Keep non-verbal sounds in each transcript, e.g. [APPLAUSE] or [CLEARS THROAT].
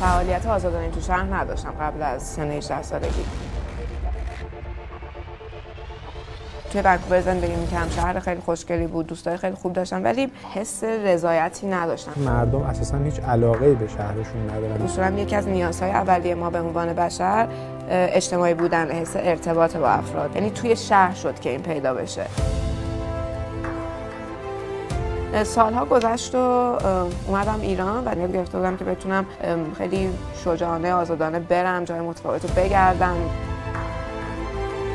فعالیت آزادانه تو شهر نداشتم قبل از سن 18 سالگی. توی ونکوور زندگی می‌کردم شهر خیلی خوشگلی بود دوستای خیلی خوب داشتم ولی حس رضایتی نداشتم. مردم اساسا هیچ علاقه به شهرشون ندارن. اصولا یکی از نیازهای اولیه ما به عنوان بشر اجتماعی بودن حس ارتباط با افراد. یعنی توی شهر شد که این پیدا بشه. سالها گذشت و اومدم ایران و نیت گرفته بودم که بتونم خیلی شجاعانه آزادانه برم جای متفاوت رو بگردم.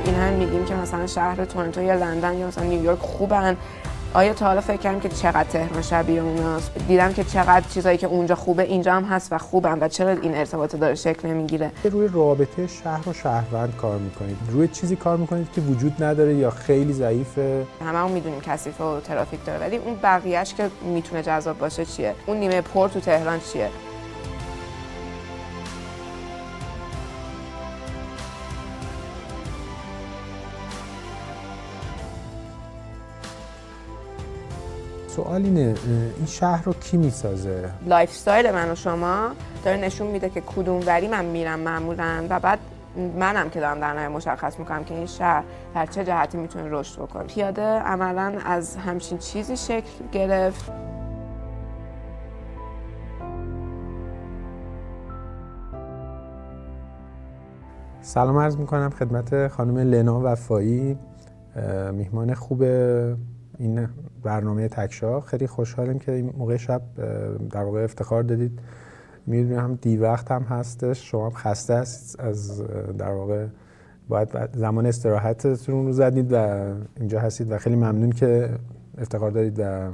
این هم میگیم که مثلا شهر تورنتو یا لندن یا مثلا نیویورک خوبن. آیا تا حالا فکر کردم که چقدر تهران شبیه اوناست دیدم که چقدر چیزایی که اونجا خوبه اینجا هم هست و خوبن و چرا این ارتباط داره شکل نمی‌گیره؟ روی رابطه شهر و شهروند کار می‌کنید. روی چیزی کار می‌کنید که وجود نداره یا خیلی ضعیفه؟ هممون می‌دونیم کثیفه و ترافیک داره ولی اون بقیهش که می‌تونه جذاب باشه چیه؟ اون نیمه پر تو تهران چیه؟ سوال اینه این شهر رو کی می‌سازه؟ lifestyle من و شما داره نشون میده که کدوم وری من میرم معمولا و بعد منم که دارم در مشخص می‌کنم که این شهر در چه جهتی می‌تونه رشد بکنه پیاده عملا از همچین چیزی شکل گرفت سلام عرض می‌کنم خدمت خانم لنا وفایی میهمان خوب این برنامه تکشا خیلی خوشحالم که این موقع شب در واقع افتخار دادید می‌دونم هم دی وقت هم هستش شما هم خسته هست از در واقع باید زمان استراحتتون رو زدید و اینجا هستید و خیلی ممنون که افتخار دارید و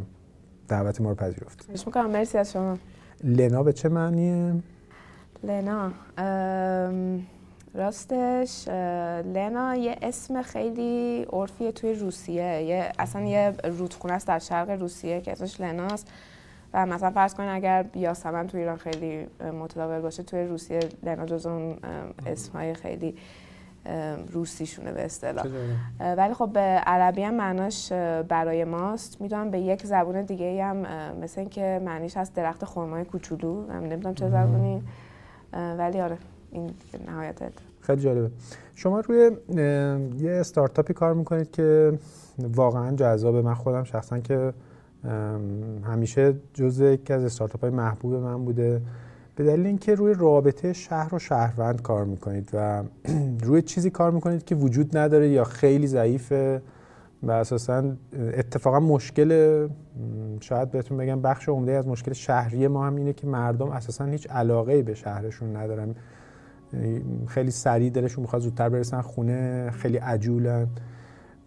دعوت ما رو پذیرفتید. خوش می‌کنم مرسی از شما. لنا به چه معنیه؟ لنا راستش لنا یه اسم خیلی عرفیه توی روسیه. یه اصلا یه رودخونه است در شرق روسیه که اسمش لناست و مثلا فرض کنید اگر یاسمن تو ایران خیلی متداول باشه توی روسیه لنا جز اون اسمهای خیلی روسیشونه به اصطلاح. ولی خب به عربی هم معناش برای ماست. می‌دونم به یک زبون دیگه هم مثل اینکه معنیش هست درخت خرمای کوچولو. نمی‌دونم چه زبونی. ولی آره. این نهایت خیلی جالبه. شما روی یه استارتاپی کار می‌کنید که واقعا جذابه من خودم شخصا که همیشه جز یکی از استارتاپ های محبوب من بوده. به دلیل اینکه روی رابطه شهر و شهروند کار می‌کنید و [CLEARS THROAT] روی چیزی کار می‌کنید که وجود نداره یا خیلی ضعیفه و اساسا اتفاقا مشکل شاید بهتون بگم بخش عمده از مشکل شهری ما هم اینه که مردم اساسا هیچ علاقه به شهرشون ندارن. خیلی سریع دلشون می‌خواد زودتر برسن خونه خیلی عجولن.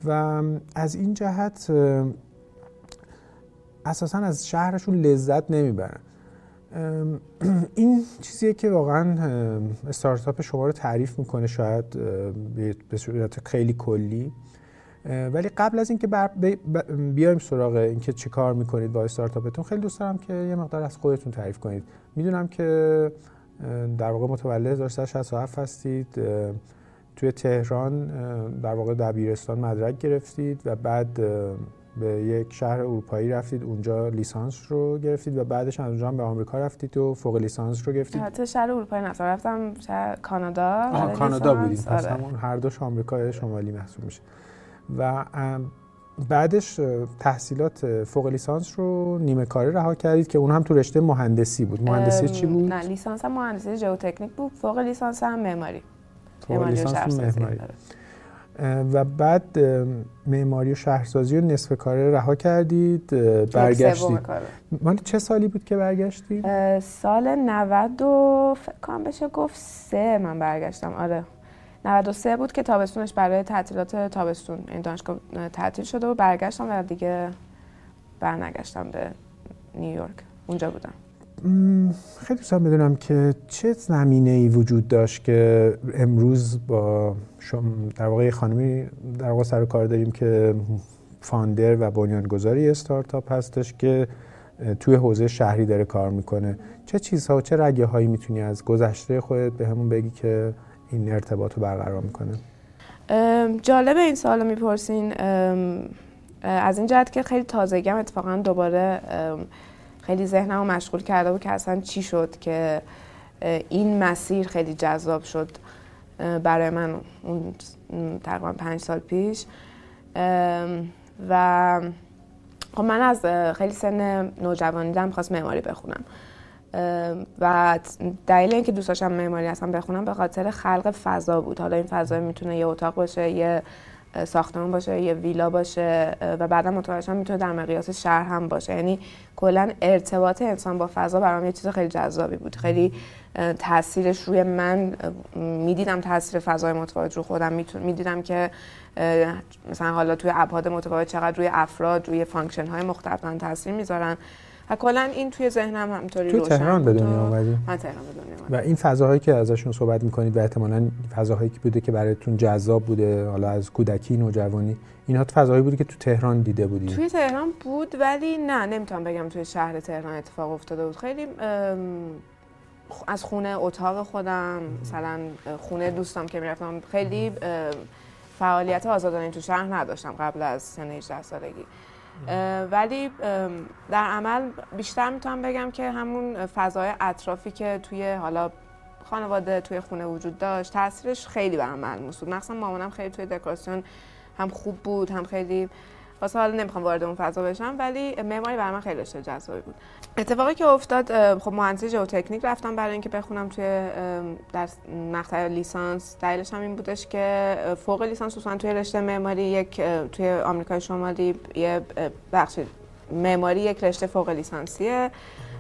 و از این جهت اساسا از شهرشون لذت نمی‌برن. [CLEARS THROAT] این چیزیه که واقعا استارتاپ شما رو تعریف می‌کنه شاید به صورت خیلی کلی. ولی قبل از اینکه بیایم سراغ اینکه چه کار می‌کنید با استارتاپتون خیلی دوست دارم که یه مقدار از خودتون تعریف کنید. می‌دونم که در واقع متولد 1367 هستید. توی تهران در واقع دبیرستان مدرک گرفتید و بعد به یک شهر اروپایی رفتید. اونجا لیسانس رو گرفتید و بعدش از اونجا هم به آمریکا رفتید و فوق لیسانس رو گرفتید. حتی شهر اروپایی نه رفتم شهر کانادا. کانادا بودید. پس آره. همون هر دوش آمریکای شمالی محسوب میشه. و بعدش تحصیلات فوق لیسانس رو نیمه کاری رها کردید که اون هم تو رشته مهندسی بود. مهندسی چی بود؟ نه لیسانس هم مهندسی ژئوتکنیک بود. فوق لیسانس هم معماری. فوق لیسانس معماری. و بعد معماری و شهرسازی رو نصف کاره رها کردید برگشتید. مال چه سالی بود که برگشتید؟ سال 90 و فکر کنم بشه گفت سه من برگشتم. آره. 93 بود که تابستونش برای تعطیلات تابستون این دانشگاه تعطیل شده و برگشتم و دیگه برنگشتم به نیویورک اونجا بودم. خیلی دوست بدونم که چه زمینه ای وجود داشت که امروز با شما در واقع خانمی در واقع سر کار داریم که فاندر و بنیانگذاری استارتاپ هستش که توی حوزه شهری داره کار می‌کنه. چه چیزها و چه رگه هایی می‌تونی از گذشته خودت به همون بگی که این ارتباط رو برقرار می‌کنه؟ جالب این سوال رو می‌پرسین. از این جهت که خیلی تازگی اتفاقا دوباره خیلی ذهنم رو مشغول کرده بود که اصلا چی شد که این مسیر خیلی جذاب شد برای من اون تقریبا پنج سال پیش. و خب من از خیلی سن نوجوانی دم خواست معماری بخونم. و دلیل اینکه دوست داشتم معماری اصلا بخونم به خاطر خلق فضا بود. حالا این فضا می‌تونه یه اتاق باشه یه ساختمان باشه یه ویلا باشه و بعدا متوجه می‌تونه در مقیاس شهر هم باشه. یعنی کلا ارتباط انسان با فضا برام یه چیز خیلی جذابی بود. خیلی تاثیرش روی من می‌دیدم تاثیر فضای متفاوت رو خودم. می‌دیدم که مثلا حالا توی ابعاد متفاوت چقدر روی افراد روی function های مختلف تاثیر می‌ذارن. و کلا این توی ذهنم همینطوری روشن تهران به دنیا اومدی من تهران به دنیا و این فضاهایی که ازشون صحبت می‌کنید و احتمالاً فضاهایی که بوده که برایتون جذاب بوده حالا از کودکی نوجوانی اینا فضاهایی بوده که تو تهران دیده بودی؟ توی تهران بود ولی نه نمی‌تونم بگم توی شهر تهران اتفاق افتاده بود. خیلی از خونه اتاق خودم مثلا خونه دوستم که می‌رفتم خیلی فعالیت آزادانه تو شهر نداشتم قبل از سن 18 سالگی. ولی در عمل بیشتر می‌تونم بگم که همون فضای اطرافی که توی حالا خانواده توی خونه وجود داشت تاثیرش خیلی برام ملموس بود. مخصوصا مامانم خیلی توی دکوراسیون هم خوب بود هم خیلی واسه حالا نمی‌خوام وارد اون فضا بشم ولی معماری برای من خیلی رشته جذابی بود. اتفاقی که افتاد خب مهندسی ژئوتکنیک رفتم برای اینکه بخونم توی در مقطع لیسانس. دلیلش هم این بودش که فوق لیسانس اصلا توی رشته معماری یک توی آمریکای شمالی یه بخش معماری یک رشته فوق لیسانسیه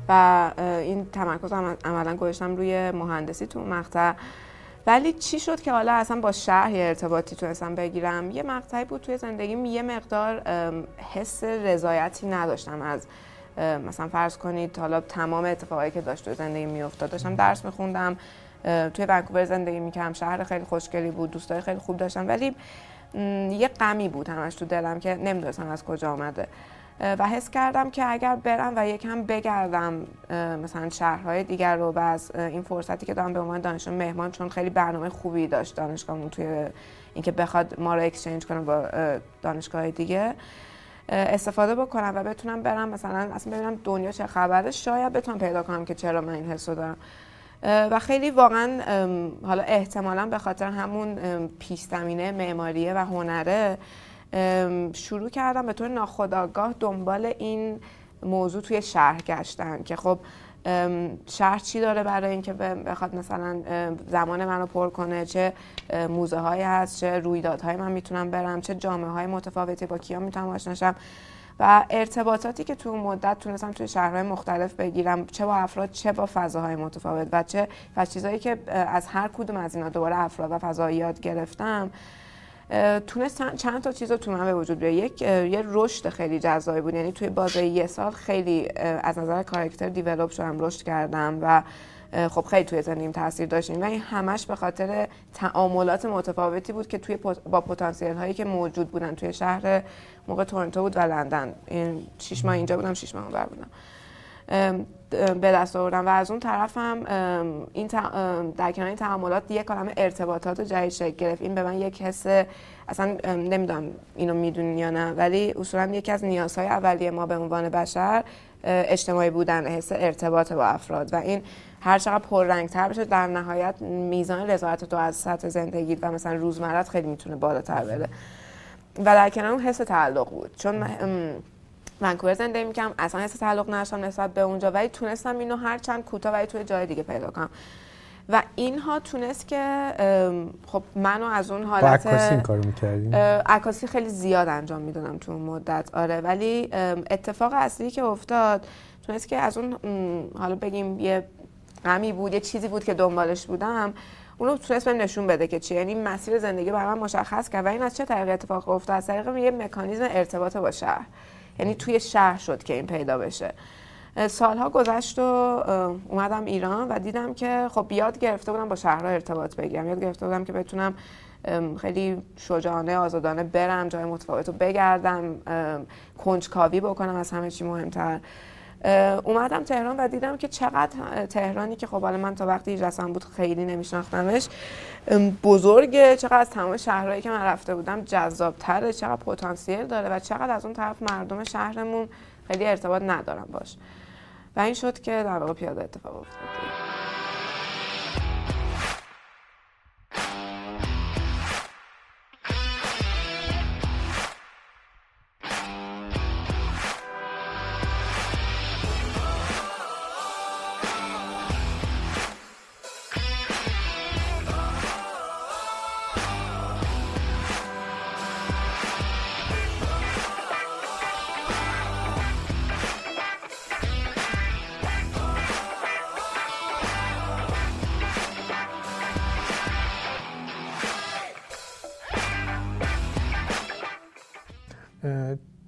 و این تمرکز عملا گذاشتم روی مهندسی تو مقطع. ولی چی شد که حالا اصلا با شهر ارتباطی تونستم بگیرم؟ یه مقطعی بود توی زندگیم یه مقدار حس رضایتی نداشتم از مثلا فرض کنید حالا تمام اتفاقایی که داشت توی زندگی میافتاد داشتم درس میخوندم توی ونکوور زندگی می‌کردم شهر خیلی خوشگلی بود دوستای خیلی خوب داشتم ولی یه غمی بود همش تو دلم که نمی‌دونستم از کجا آمده و حس کردم که اگر برم و یکم بگردم مثلا شهرهای دیگر رو و از این فرصتی که دارم به عنوان دانشجو مهمان چون خیلی برنامه خوبی داشت دانشگاهمون توی اینکه بخواد ما رو اکسچنج کنه با دانشگاه دیگه استفاده بکنم و بتونم برم مثلا اصلا ببینم دنیا چه خبره. شاید بتونم پیدا کنم که چرا من این حس دارم. و خیلی واقعا حالا احتمالا به خاطر همون پیش زمینه معماریه و هنره شروع کردم به طور ناخودآگاه دنبال این موضوع توی شهر گشتن که خب شهر چی داره برای اینکه بخواد مثلا زمان منو پر کنه؟ چه موزه هایی هست؟ چه رویدادهایی من می‌تونم برم؟ چه جامعه های متفاوتی با کیا می‌تونم آشناشم و ارتباطاتی که تو مدت تونستم توی شهرهای مختلف بگیرم چه با افراد چه با فضاهای متفاوت و چه و چیزهایی که از هر کدوم از اینا دوباره افراد و فضایی یاد گرفتم. تونست چند تا چیز رو تو من به وجود بیاره. یک یه رشد خیلی جذابی بود. یعنی توی بازه یه سال خیلی از نظر کاراکتر دیولپ شدم رشد کردم و خب خیلی توی زندگیم تاثیر داشتیم. و این همش به خاطر تعاملات متفاوتی بود که توی با پتانسیل هایی که موجود بودن توی شهر موقع تورنتو بود و لندن. شش ماه اینجا بودم شش ماه اونور بودم. به دست آوردم و از اون طرف هم این در کنار این تعاملات یک کلمه ارتباطات و شکل گرفت. این به من یک حس اصلا نمی‌دونم اینو می‌دونین یا نه ولی اصولا یکی از نیازهای اولیه ما به عنوان بشر اجتماعی بودن حس ارتباط با افراد. و این هر چقدر پررنگتر بشه در نهایت میزان رضایت تو از سطح زندگی و مثلا روزمرت خیلی می‌تونه بالاتر بره. و در کنار اون حس تعلق بود. چون ونکوور زندگی می‌کنم اصلا حس تعلق نداشتم نسبت به اونجا. ولی تونستم اینو هر چند کوتاه ولی توی جای دیگه پیدا کنم. و اینها تونست که خب منو از اون حالت عکاسی این کارو می‌کردیم عکاسی خیلی زیاد انجام می‌دادم تو اون مدت. آره ولی اتفاق اصلی که افتاد تونست که از اون حالا بگیم یه غمی بود یه چیزی بود که دنبالش بودم اونو تونست بهم نشون بده که چی یعنی مسیر زندگی برای من مشخص کرد. و این از چه طریق اتفاق افتاد؟ از طریق یه مکانیزم ارتباط با شهر. یعنی توی شهر شد که این پیدا بشه. سالها گذشت و اومدم ایران و دیدم که خب یاد گرفته بودم با شهرها ارتباط بگیرم. یاد گرفته بودم که بتونم خیلی شجاعانه آزادانه برم جای متفاوت رو بگردم کنجکاوی بکنم از همه چی مهمتر. اومدم تهران و دیدم که چقدر تهرانی که خب حالا من تا وقتی رسم بود خیلی نمیشناختمش بزرگه چقدر از تمام شهرهایی که من رفته بودم جذابتره چقدر پتانسیل داره و چقدر از اون طرف مردم شهرمون خیلی ارتباط ندارم باش. و این شد که در واقع پیاده اتفاق افتاد.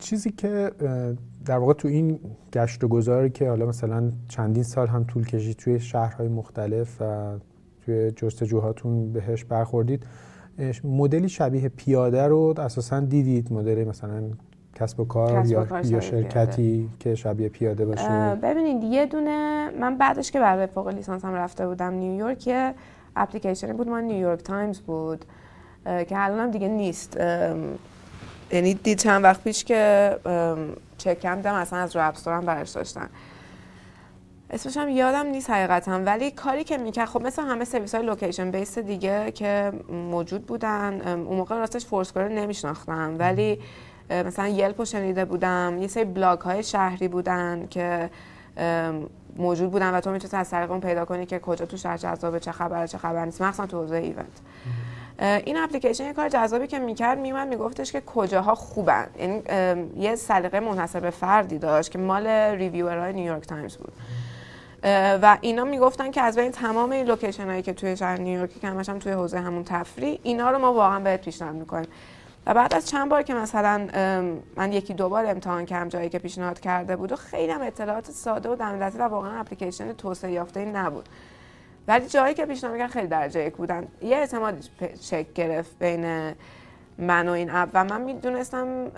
چیزی که در واقع تو این گشت و گذاری که حالا مثلا چندین سال هم طول کشید توی شهرهای مختلف و توی جستجوهاتون بهش برخوردید مدلی شبیه پیاده رو اساسا دیدید؟ مدل مثلا کسب و کار یا, یا شرکتی که شبیه پیاده باشه؟ ببینید یه دونه من بعدش که برای فوق لیسانس هم رفته بودم نیویورک یه اپلیکیشنی بود ما نیویورک تایمز بود که الان هم دیگه نیست. یعنی دید چند وقت پیش که چک کردم اصلا از رو App Store هم برش داشتن اسمش هم یادم نیست حقیقتا ولی کاری که می‌کرد خب مثل همه سرویس های location based دیگه که موجود بودن اون موقع راستش Foursquare نمیشناختم. ولی مثلا Yelp شنیده بودم یه سری بلاگ های شهری بودن که موجود بودن و تو می‌تونی از طریق اون پیدا کنی که کجا تو شهر جذابه چه خبره چه خبر نیست. مخصوصا تو حوزه event. این اپلیکیشن یه کار جذابی که می‌کرد میومد میگفتش که کجاها خوبن. یعنی یه سلیقه منحصر به فردی داشت که مال ریویورهای نیویورک تایمز بود. و اینا می‌گفتن که از بین تمام این location هایی که توی شهر نیویورک که همش هم توی حوزه همون تفریح اینا رو ما واقعا بهت پیشنهاد می‌کنیم. و بعد از چند بار که مثلا من یکی دو بار امتحان کردم جایی که پیشنهاد کرده بود و خیلی هم اطلاعات ساده و دم و واقعا اپلیکیشن توسعه یافته نبود. ولی جایی که پیشنهاد می‌کردن خیلی درجه یک بودن. یه اعتماد چک گرفت بین من و این اپ و من می‌دونستم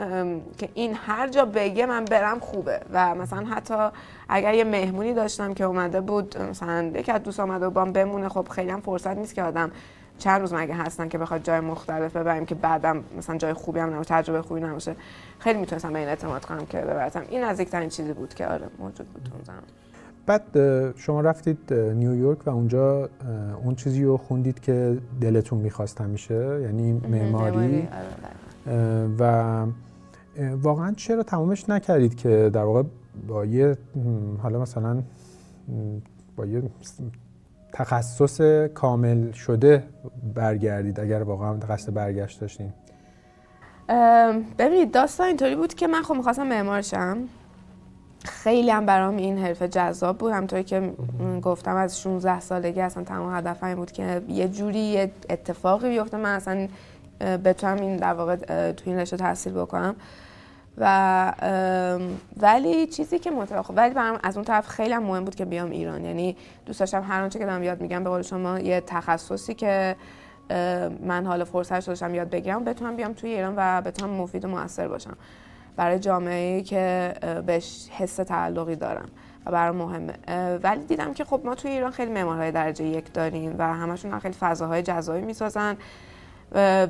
که این هر جا بگه من برم خوبه. و مثلا حتی اگر یه مهمونی داشتم که اومده بود مثلا یکی از دوست آمده و بام بمونه خب خیلی هم فرصت نیست که آدم چند روز مگه هستن که بخواد جای مختلف ببریم که بعدم مثلا جای خوبی هم نباشه تجربه خوبی نباشه. خیلی می‌تونستم به این اعتماد کنم که ببرتم. این نزدیکترین چیزی بود که آره موجود بود اون زمان. بعد شما رفتید نیویورک و اونجا اون چیزی رو خوندید که دلتون می‌خواست همیشه یعنی معماری. آره، و واقعا چرا تمامش نکردید که در واقع با یه حالا مثلا با یه تخصص کامل شده برگردید اگر واقعا قصد برگشت داشتین؟ ببینید داستان اینطوری بود که من خب می‌خواستم معمار شم. خیلی هم برام این حرفه جذاب بود. همطوری که گفتم از 16 سالگی اصلا تمام هدف این بود که یه جوری یه اتفاقی بیفته. من اصلا بتونم این در واقع تو این رشته تحصیل بکنم. و ولی چیزی که متفاوت ولی برام از اون طرف خیلی هم مهم بود که بیام ایران. یعنی دوست داشتم هر آنچه که دارم یاد میگم به قول شما یه تخصصی که من حالا فرصت داشتم یاد بگیرم بتونم بیام توی ایران و بتونم مفید و موثر باشم. برای جامعه که بهش حس تعلقی دارم و برای مهمه. ولی دیدم که خب ما توی ایران خیلی معمارهای درجه یک داریم و همشون خیلی فضاهای جذابی می‌سازن.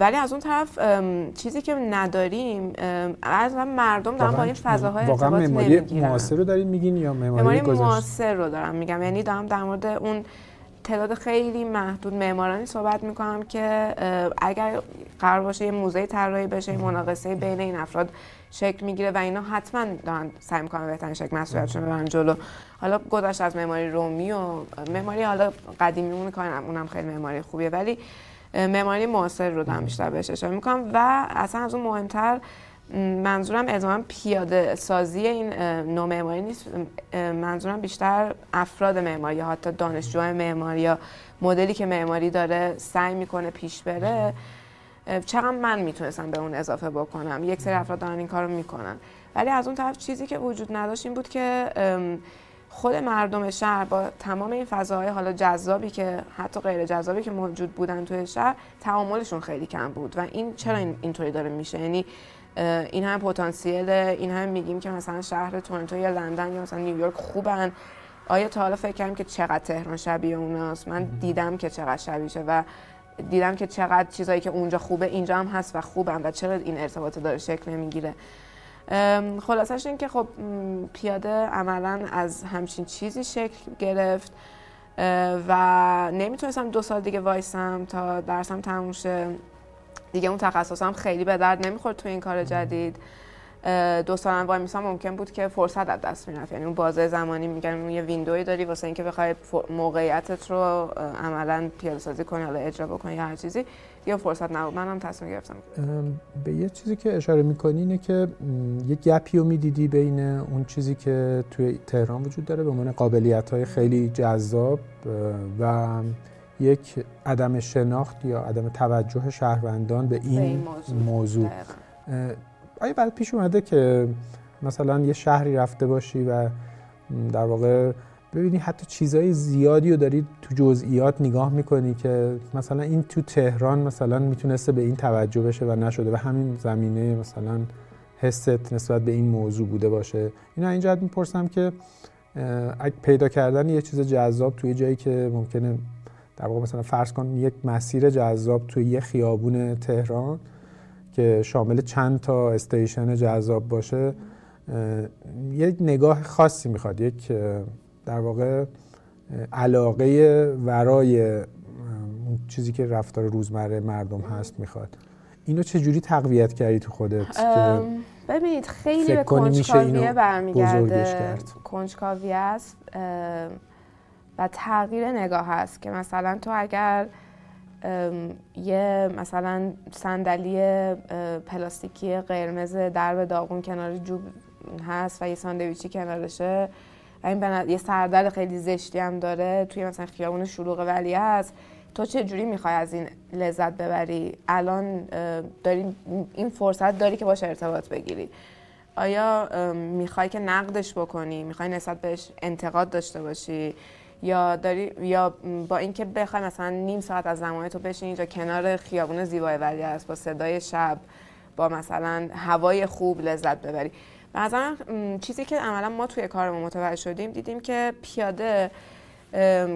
ولی از اون طرف چیزی که نداریم از مردم دارن با این فضاهای واقعا معماری معاصر رو دارین میگین یا معماری معاصر رو دارم میگم. یعنی دارم در مورد اون تعداد خیلی محدود معمارانی صحبت می‌کنم که اگر قرار باشه یه موزه طراحی بشه مناقصه بین این افراد شکل می‌گیره و اینا حتما دارن سعی می‌کنن بهترین شکل مسئولیتشون ببرن جلو. حالا گذشت از معماری رومی و معماری حالا قدیمیمون کار اونم خیلی معماری خوبیه ولی معماری معاصر رو دارم بیشتر بهش اشاره می‌کنم و اصلا از اون مهمتر منظورم ازمان پیاده سازی این نوع معماری نیست. منظورم بیشتر افراد معماری حتی دانشجو معماری یا مدلی که معماری داره سعی می‌کنه پیش بره. چقدر من می‌تونستم به اون اضافه بکنم؟ یک سری افراد دارن این کارو می‌کنن. ولی از اون طرف چیزی که وجود نداشت این بود که خود مردم شهر با تمام این فضاهای حالا جذابی که حتی غیر جذابی که موجود بودن توی شهر تعاملشون خیلی کم بود. و این چرا این اینطوری داره میشه؟ یعنی این هم پتانسیل این هم میگیم که مثلا شهر تورنتو یا لندن یا مثلا نیویورک خوبن. آیا تا حالا فکر کردم که چقدر تهران شبیه اوناست؟ من دیدم که چقدر شبیه و دیدم که چقدر چیزایی که اونجا خوبه اینجا هم هست و خوبن و چرا این ارتباط داره شکل نمی‌گیره خلاصش این که خب پیاده عملا از همچین چیزی شکل گرفت و نمی‌تونستم دو سال دیگه وایسم تا درسم تموم شه. دیگه اون تخصصم خیلی به درد نمی‌خورد تو این کار جدید. دو سال وای میسام ممکن بود که فرصت از دست می‌رفت. یعنی اون بازه زمانی میگن یه ویندوی داری واسه اینکه بخوای موقعیتت رو عملا پیاده سازی کنی حالا اجرا بکنی یا هر چیزی یا فرصت نبود. منم تصمیم گرفتم. به یه چیزی که اشاره می‌کنی اینه که یه گپی رو می‌دیدی بین اون چیزی که توی تهران وجود داره به عنوان قابلیت های خیلی جذاب و یک عدم شناخت یا عدم توجه شهروندان به این, موضوع, موضوع. آیا بعد پیش اومده که مثلا یه شهری رفته باشی و در واقع ببینی حتی چیزای زیادی رو داری تو جزئیات نگاه می‌کنی که مثلا این تو تهران مثلا می‌تونسته به این توجه بشه و نشده و همین زمینه مثلا حست نسبت به این موضوع بوده باشه؟ اینا اینجا می‌پرسم که پیدا کردن یه چیز جذاب توی جایی که ممکنه در واقع مثلا فرض کن یک مسیر جذاب توی یه خیابون تهران که شامل چند تا استیشن جذاب باشه یک نگاه خاصی می‌خواد. یک در واقع علاقه ورای چیزی که رفتار روزمره مردم هست می‌خواد. اینو چجوری تقویت کردی تو خودت ببینید خیلی به کنجکاویه برمیگرده. کنجکاوی است و تغییر نگاه هست که مثلا تو اگر یه مثلا صندلی پلاستیکی قرمز درب داغون کنار جوب هست و یه ساندویچی کنارشه. و این یه سردر خیلی زشتی هم داره توی مثلا خیابون شلوغ ولی هست. تو چه جوری می‌خوای از این لذت ببری؟ الان داری این فرصت داری که باش ارتباط بگیری. آیا می‌خوای که نقدش بکنی؟ می‌خوای نسبت بهش انتقاد داشته باشی؟ یا داری یا با اینکه بخوای مثلا نیم ساعت از زمان تو بشین اینجا کنار خیابون زیبای ولی است با صدای شب با مثلا هوای خوب لذت ببری. مثلا چیزی که عملا ما توی کارمون متوجه شدیم دیدیم که پیاده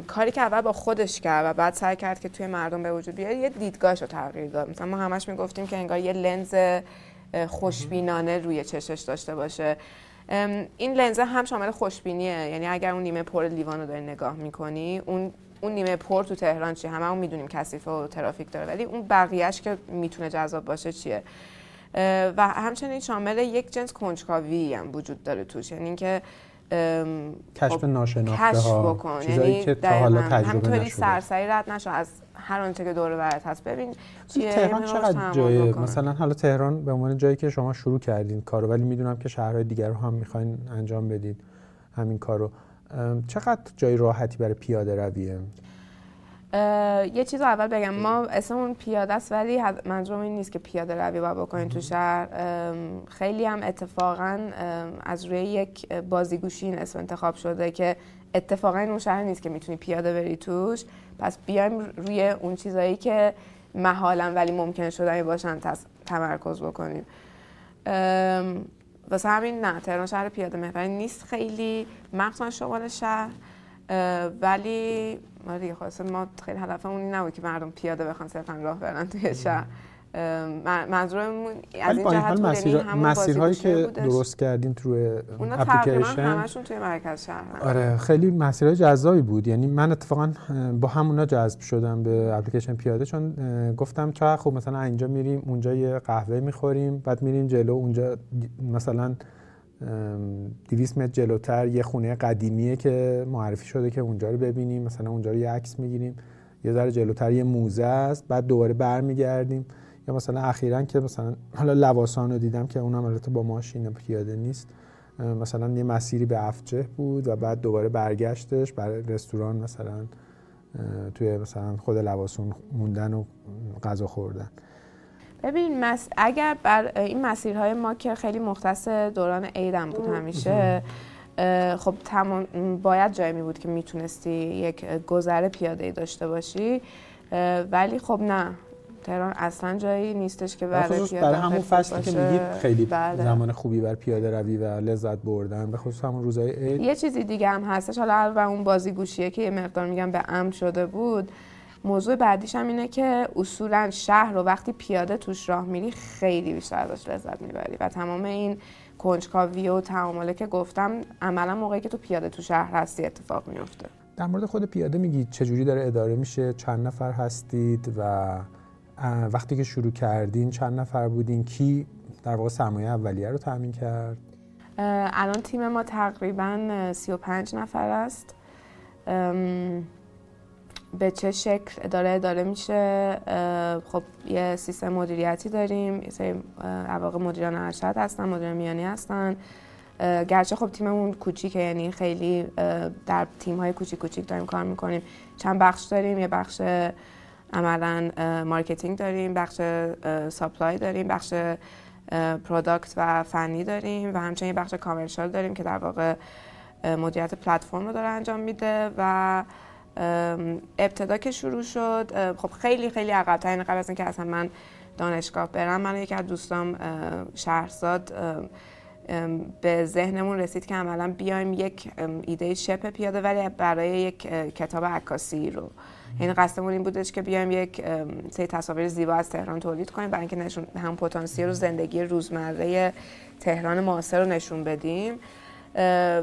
کاری که اول با خودش کرد و بعد سعی کرد که توی مردم به وجود بیاره یه دیدگاهش رو تغییر داد. مثلا ما همش می‌گفتیم که انگار یه لنز خوشبینانه روی چشش داشته باشه. این لنز هم شامل خوشبینیه. یعنی اگر اون نیمه پر لیوان رو داری نگاه می‌کنی اون اون نیمه پر تو تهران چیه؟ همه اون می‌دونیم کثیفه و ترافیک داره. ولی اون بقیهش که می‌تونه جذاب باشه چیه؟ و همچنین شامل یک جنس کنجکاوی هم وجود داره توش. یعنی اینکه کشف خب ناشناخته کشف بکن. چیزایی یعنی که تا حالا تجربه همطوری سرسری رد نشو. از هر آنچه که دور برات هست. ببین تهران چقدر جای مثلا حالا تهران به عنوان جایی که شما شروع کردین کارو ولی می‌دونم که شهرهای دیگر رو هم می‌خواین انجام بدید همین کارو. چقدر جای راحتی برای پیاده رویه؟ یه چیز اول بگم. ما اسممون پیاده است ولی منظورم این نیست که پیاده روی باید بکنین تو شهر. خیلی هم اتفاقا از روی یک بازیگوشی این اسم انتخاب شده که اتفاقا اون شهر نیست که می‌تونی پیاده بری توش. پس بیایم روی اون چیزایی که محالا ولی ممکن شدنی باشن تمرکز بکنیم. واسه همین نه تهران شهر پیاده محوری نیست خیلی. مخصوصا شمال شهر. ولی ما دیگه ما خیلی هدفمون این نبود که مردم پیاده بخوان صرفا راه برن توی شهر. منظورمون از این جهت بود مسیر... مسیرهایی که درست کردین توی اپلیکیشن؟ همشون توی مرکز شهر آره خیلی مسیرهای جذابی بود. یعنی من اتفاقا با همونا جذب شدم به اپلیکیشن پیاده چون گفتم چه خوب مثلا اینجا میریم اونجا یه قهوه می‌خوریم بعد میریم جلو اونجا مثلا 200 متر جلوتر یه خونه قدیمیه که معرفی شده که اونجا رو ببینیم. مثلا اونجا رو یه عکس می‌گیریم. یه ذره جلوتر یه موزه است. بعد دوباره برمیگردیم. یا مثلا اخیرا که مثلا حالا لواسان رو دیدم که اونم البته با ماشین پیاده نیست. مثلا یه مسیری به افجه بود و بعد دوباره برگشتش. برای رستوران مثلا توی مثلا خود لواسون موندن و غذا خوردن. ببین مس... اگر بر این مسیرهای ما که خیلی مختص دوران عیدم بود همیشه خب تمام باید جایی می بود که می‌تونستی یک گذره پیاده داشته باشی ولی خب نه. تهران اصلا جایی نیستش که برای پیاده برای همون فصلی که میگید خیلی بله. زمان خوبی بر پیاده روی و لذت بردن. به خصوص همون روزای عید. یه چیزی دیگه هم هستش. حالا و اون بازی گوشیه که یه مقدار میگم به امن شده بود. موضوع بعدیش هم اینه که اصولا شهر رو وقتی پیاده توش راه میری خیلی بیشتر ازش لذت می‌بری. و تمام این کنجکاوی و تعامله که گفتم عملا موقعی که تو پیاده تو شهر هستی اتفاق میفته در مورد خود پیاده میگید چجوری داره اداره میشه؟ چند نفر هستید؟ و وقتی که شروع کردین چند نفر بودین؟ کی در واقع سرمایه اولیه رو تامین کرد؟ الان تیم ما تقریبا 35 نفر است. به چه شکل اداره اداره میشه خب یه سیستم مدیریتی داریم یه سری واقع مدیران ارشد هستن مدیران میانی هستن. گرچه خب تیممون کوچیکه یعنی خیلی در تیم های کوچیک کوچیک داریم کار می‌کنیم. چند بخش داریم یه بخش عملا marketing داریم بخش supply داریم بخش product و فنی داریم و همچنین بخش commercial داریم که در واقع مدیریت پلتفرم رو داره انجام میده و ابتدا که شروع شد خب خیلی خیلی عقب‌تر این قبل از اینکه اصلا من دانشگاه برم من یکی از دوستام شهرزاد به ذهنمون رسید که عملا بیایم یک ایده شپ پیاده ولی برای یک کتاب عکاسی رو. یعنی قصدمون این بودش که بیایم یک سری تصاویر زیبا از تهران تولید کنیم برای اینکه نشون هم پتانسیل رو زندگی روزمره تهران معاصر رو نشون بدیم.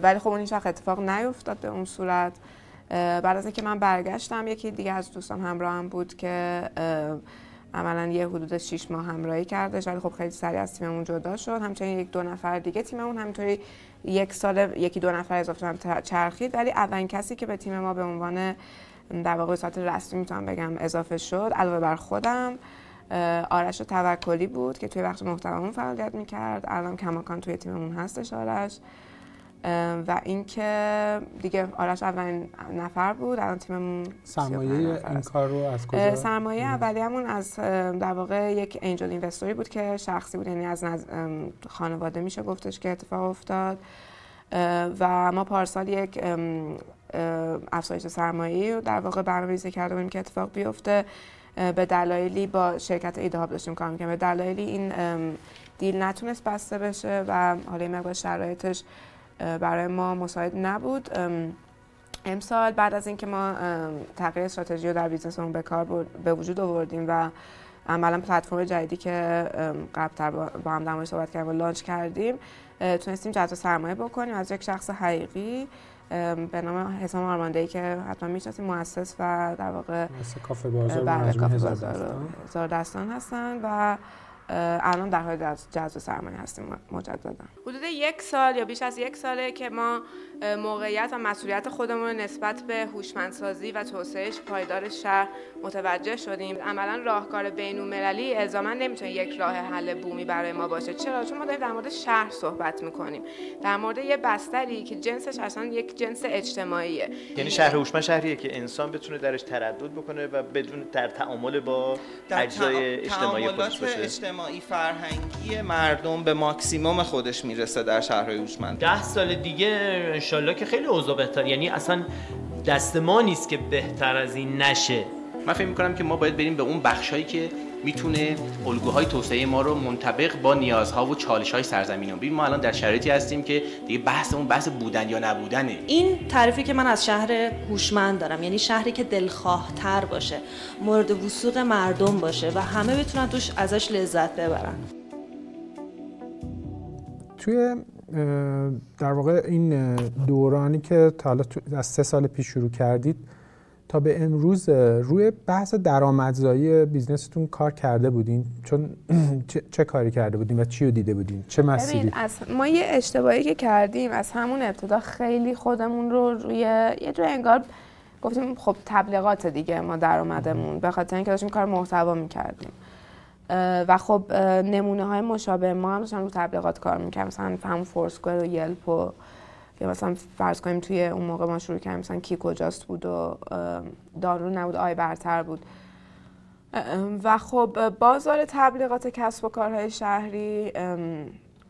ولی خب اون هیچ اتفاق نیفتاد به اون صورت. بعد از اینکه من برگشتم یکی دیگه از دوستان همراهم بود که عملا یه حدود 6 ماه همراهی کردش ولی خب خیلی سریع از تیممون جدا شد. همچنین یک دو نفر دیگه تیممون همینطوری یک سال یکی دو نفر اضافه هم چرخید. ولی اولین کسی که به تیم ما به عنوان در واقع ساعت رسمی می‌تونم بگم اضافه شد علاوه بر خودم آرش توکلی بود که توی بخش محتوامون فعالیت می‌کرد. الان کماکان توی تیممون هستش آرش. و اینکه دیگه آرش اولین نفر بود الان تیممون سرمایه این کار رو از کجا؟ سرمایه اولیه‌مون از در واقع یک انجل اینوستوری بود که شخصی بود یعنی از خانواده میشه گفتش که اتفاق افتاد. و ما پارسال یک افزایش سرمایه رو در واقع برنامه‌ریزی کرده بودیم که اتفاق بیفته. به دلایلی با شرکت ایدهاب داشتیم کار می‌کنیم به دلایلی این دیل نتونست بسته بشه و حالا این مقدار شرایطش برای ما مساعد نبود. امسال بعد از اینکه ما تغییر استراتژی رو در بیزنسمون به کار به وجود آوردیم و عملا پلتفرم جدیدی که قبلتر با هم در صحبت کردیم و لانچ کردیم تونستیم جذب سرمایه بکنیم. از یک شخص حقیقی به نام حسام آرمانده که حتما می‌شناسیم مؤسس و در واقع کافه بازار کافه بازار دستان هستن و الان در حال جذب سرمایه هستیم مجددا. حدود یک سال یا بیش از یک ساله که ما موقعیت و مسئولیت خودمون نسبت به هوشمندسازی و توسعهش پایدار شهر متوجه شدیم. عملا راهکار بین المللی الزاما نمی‌تونه یک راه حل بومی برای ما باشه. چرا؟ چون ما داریم در مورد شهر صحبت می‌کنیم. در مورد یه بستری که جنسش اصلا یک جنس اجتماعیه. یعنی شهر هوشمند شهریه که انسان بتونه درش تردد بکنه و بدون در تعامل با اجزای اجتماعی خودش باشه. اجتماعی فرهنگی مردم به ماکسیموم خودش می‌رسه در شهرهای هوشمند. ده سال دیگه انشالله که خیلی اوضاع بهتر. یعنی اصلا دست ما نیست که بهتر از این نشه. من فکر می‌کنم که ما باید بریم به اون بخشهایی که می‌تونه الگوهای توسعه ما رو منطبق با نیازها و چالش‌های سرزمین ببین ما الان در شرایطی هستیم که دیگه بحث اون بحث بودن یا نبودنه. این تعریفی که من از شهر هوشمند دارم. یعنی شهری که دلخواه تر باشه مورد وسوق مردم باشه و همه بتونن توش ازش لذت ببرن. توی در واقع این دورانی که تا حالا از سه سال پیش شروع کردید تا به امروز روی بحث درآمدزایی بیزنستون کار کرده بودین؟ چون [CLEARS THROAT] چه, کاری کرده بودین و چی رو دیده بودین؟ چه مسیری؟ از ما یه اشتباهی که کردیم از همون ابتدا خیلی خودمون رو روی یه جور انگار گفتیم خب تبلیغات دیگه ما درآمدمون به خاطر اینکه داشتیم کار محتوا می‌کردیم. و خب نمونه های مشابه ما هم داشتن رو تبلیغات کار می‌کنم مثلا همون فورسکوئر و یلپ و یا مثلا فرض کنیم توی اون موقع ما شروع کردیم. مثلا کی کجاست بود و دارو نبود آی برتر بود. و خب بازار تبلیغات کسب و کارهای شهری